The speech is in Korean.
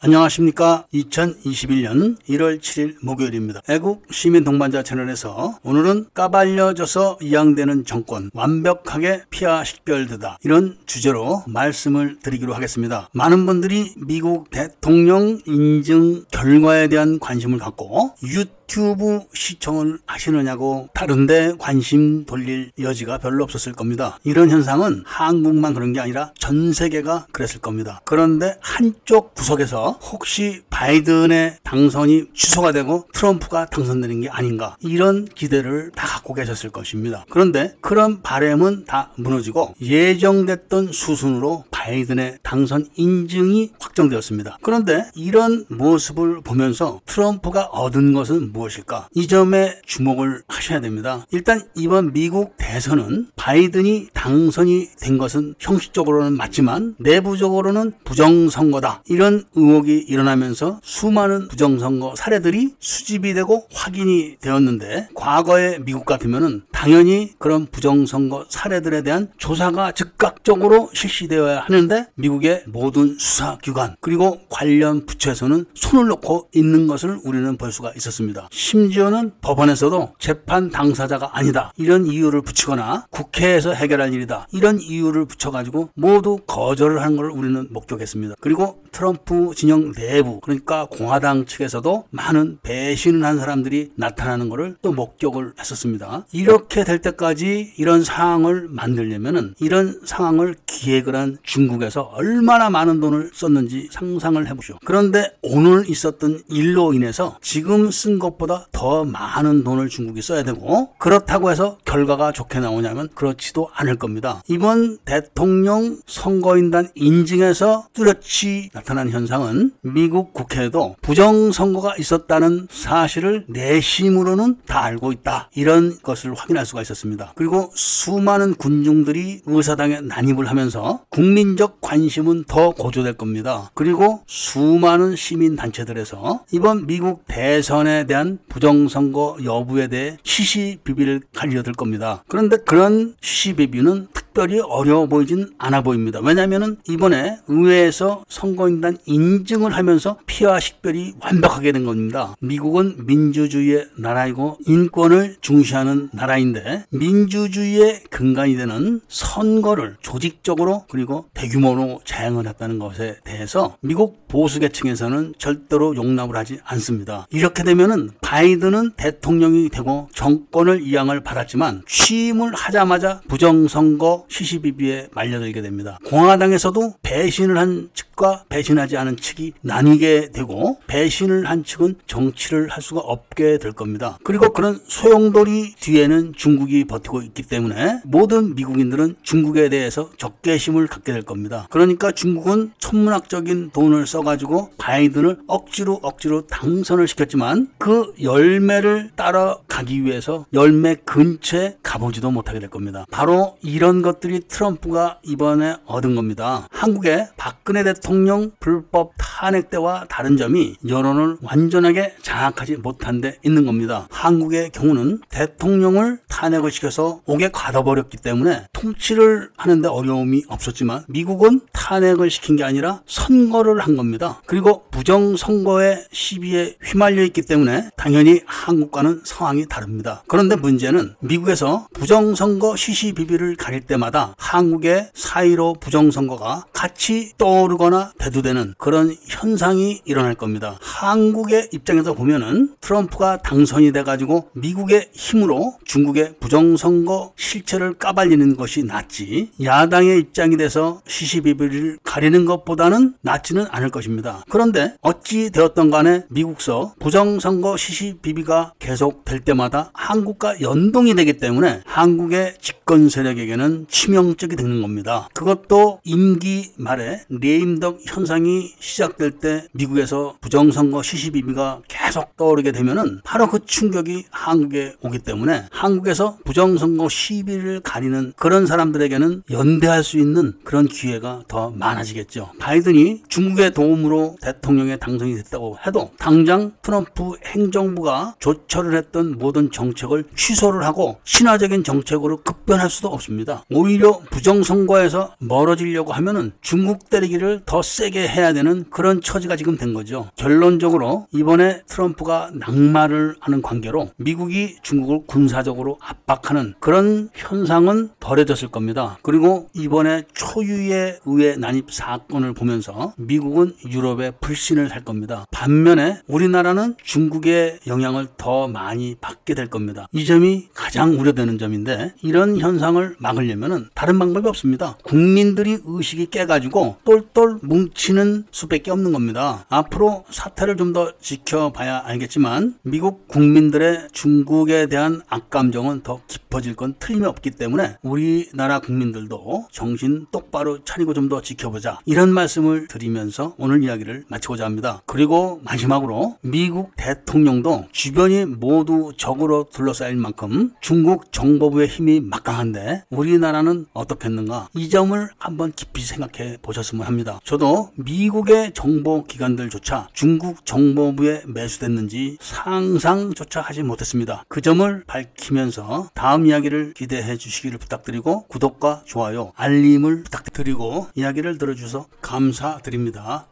안녕하십니까. 2021년 1월 7일 목요일입니다. 애국 시민 동반자 채널에서 오늘은 까발려져서 이양되는 정권 완벽하게 피하 식별되다 이런 주제로 말씀을 드리기로 하겠습니다. 많은 분들이 미국 대통령 인증 결과에 대한 관심을 갖고 유튜브 유튜브 시청을 하시느냐고 다른데 관심 돌릴 여지가 별로 없었을 겁니다. 이런 현상은 한국만 그런 게 아니라 전 세계가 그랬을 겁니다. 그런데 한쪽 구석에서 혹시 바이든의 당선이 취소가 되고 트럼프가 당선되는 게 아닌가 이런 기대를 다 갖고 계셨을 것입니다. 그런데 그런 바램은 다 무너지고 예정됐던 수순으로 바이든의 당선 인증이 확정되었습니다. 그런데 이런 모습을 보면서 트럼프가 얻은 것은 무엇일까? 이 점에 주목을 하셔야 됩니다. 일단 이번 미국 대선은 바이든이 당선이 된 것은 형식적으로는 맞지만 내부적으로는 부정선거다. 이런 의혹이 일어나면서 수많은 부정선거 사례들이 수집이 되고 확인이 되었는데 과거의 미국 같으면은 당연히 그런 부정선거 사례들에 대한 조사가 즉각적으로 실시되어야 하는데 미국의 모든 수사기관 그리고 관련 부처에서는 손을 놓고 있는 것을 우리는 볼 수가 있었습니다. 심지어는 법원에서도 재판 당사자가 아니다 이런 이유를 붙이거나 국회에서 해결할 일이다 이런 이유를 붙여가지고 모두 거절을 하는 것을 우리는 목격했습니다. 그리고 트럼프 진영 내부 그러니까 공화당 측에서도 많은 배신을 한 사람들이 나타나는 것을 또 목격을 했었습니다. 이렇게 될 때까지 이런 상황을 만들려면은 이런 상황을 기획을 한 중국에서 얼마나 많은 돈을 썼는지 상상을 해보시오. 그런데 오늘 있었던 일로 인해서 지금 쓴것 보다 더 많은 돈을 중국이 써야 되고 그렇다고 해서 결과가 좋게 나오냐면 그렇지도 않을 겁니다. 이번 대통령 선거인단 인증에서 뚜렷이 나타난 현상은 미국 국회에도 부정선거가 있었다는 사실을 내심으로는 다 알고 있다. 이런 것을 확인할 수가 있었습니다. 그리고 수많은 군중들이 의사당에 난입을 하면서 국민적 관심은 더 고조될 겁니다. 그리고 수많은 시민 단체들에서 이번 미국 대선에 대한 부정선거 여부에 대해 시시비비를 가려들 겁니다. 그런데 그런 시시비비는 특별히 어려워 보이진 않아 보입니다. 왜냐하면 이번에 의회에서 선거인단 인증을 하면서 피와 식별이 완벽하게 된 겁니다. 미국은 민주주의의 나라이고 인권을 중시하는 나라인데 민주주의의 근간이 되는 선거를 조직적으로 그리고 대규모로 자행을 했다는 것에 대해서 미국 보수 계층에서는 절대로 용납을 하지 않습니다. 이렇게 되면은 바이든은 대통령이 되고 정권을 이양을 받았지만 취임을 하자마자 부정선거 시시비비에 말려들게 됩니다. 공화당에서도 배신을 한 측과 배신하지 않은 측이 나뉘게 되고 배신을 한 측은 정치를 할 수가 없게 될 겁니다. 그리고 그런 소용돌이 뒤에는 중국이 버티고 있기 때문에 모든 미국인들은 중국에 대해서 적개심을 갖게 될 겁니다. 그러니까 중국은 천문학적인 돈을 써가지고 바이든을 억지로 억지로 당선을 시켰지만 그 열매를 따라가기 위해서 열매 근처에 가보지도 못하게 될 겁니다. 바로 이런 것들이 트럼프가 이번에 얻은 겁니다. 한국의 박근혜 대통령 불법 탄핵 때와 다른 점이 여론을 완전하게 장악하지 못한 데 있는 겁니다. 한국의 경우는 대통령을 탄핵을 시켜서 옥에 가둬버렸기 때문에 통치를 하는데 어려움이 없었 지만 미국은 탄핵을 시킨 게 아니라 선거를 한 겁니다. 그리고 부정선거의 시비에 휘말려 있기 때문에 당연히 한국과는 상황이 다릅니다. 그런데 문제는 미국에서 부정선거 시시비비를 가릴 때마다 한국의 사이로 부정선거가 같이 떠오르거나 대두되는 그런 현상이 일어날 겁니다. 한국의 입장에서 보면은 트럼프가 당선이 돼가지고 미국의 힘으로 중국의 부정선거 실체를 까발리는 것이 낫지 야당의 입장이 돼서 시시비비를 가리는 것보다는 낫지는 않을 것입니다. 그런데 어찌 되었던 간에 미국서 부정선거 시시비비가 계속될 때마다 한국과 연동이 되기 때문에 한국의 집권 세력에게는 치명적이 되는 겁니다. 그것도 임기 말에 레임덕 현상이 시작될 때 미국에서 부정선거 시시비비가 계속 떠오르게 되면은 바로 그 충격이 한국에 오기 때문에 한국에서 부정선거 시비를 가리는 그런 사람들에게는 연대할 수 있는 그런 기회가 더 많아지겠죠. 바이든이 중국의 도움으로 대통령에 당선이 됐다고 해도 당장 트럼프 행정부가 조처를 했던 모든 정책을 취소를 하고 신화적인 정책으로 급변할 수도 없습니다. 오히려 부정선거에서 멀어지려고 하면은 중국 때리기를 더 세게 해야 되는 그런 처지가 지금 된 거죠. 결론적으로 이번에 트럼프가 낙마를 하는 관계로 미국이 중국을 군사적으로 압박하는 그런 현상은 덜해졌을 겁니다. 그리고 이번에 초 유의 의회 난입 사건을 보면서 미국은 유럽에 불신을 살 겁니다. 반면에 우리나라는 중국의 영향을 더 많이 받게 될 겁니다. 이 점이 가장 우려되는 점인데 이런 현상을 막으려면 다른 방법이 없습니다. 국민들이 의식이 깨가지고 똘똘 뭉치는 수밖에 없는 겁니다. 앞으로 사태를 좀 더 지켜봐야 알겠지만 미국 국민들의 중국에 대한 악감정은 더 깊어질 건 틀림이 없기 때문에 우리나라 국민들도 정신 똑 바로 차리고 좀 더 지켜보자 이런 말씀을 드리면서 오늘 이야기를 마치고자 합니다. 그리고 마지막으로 미국 대통령도 주변이 모두 적으로 둘러싸일 만큼 중국 정보부의 힘이 막강한데 우리나라는 어떻겠는가 이 점을 한번 깊이 생각해 보셨으면 합니다. 저도 미국의 정보 기관들조차 중국 정보부에 매수됐는지 상상조차 하지 못했습니다. 그 점을 밝히면서 다음 이야기를 기대해 주시기를 부탁드리고 구독과 좋아요, 알림을 부탁드리고 이야기를 들어주셔서 감사드립니다.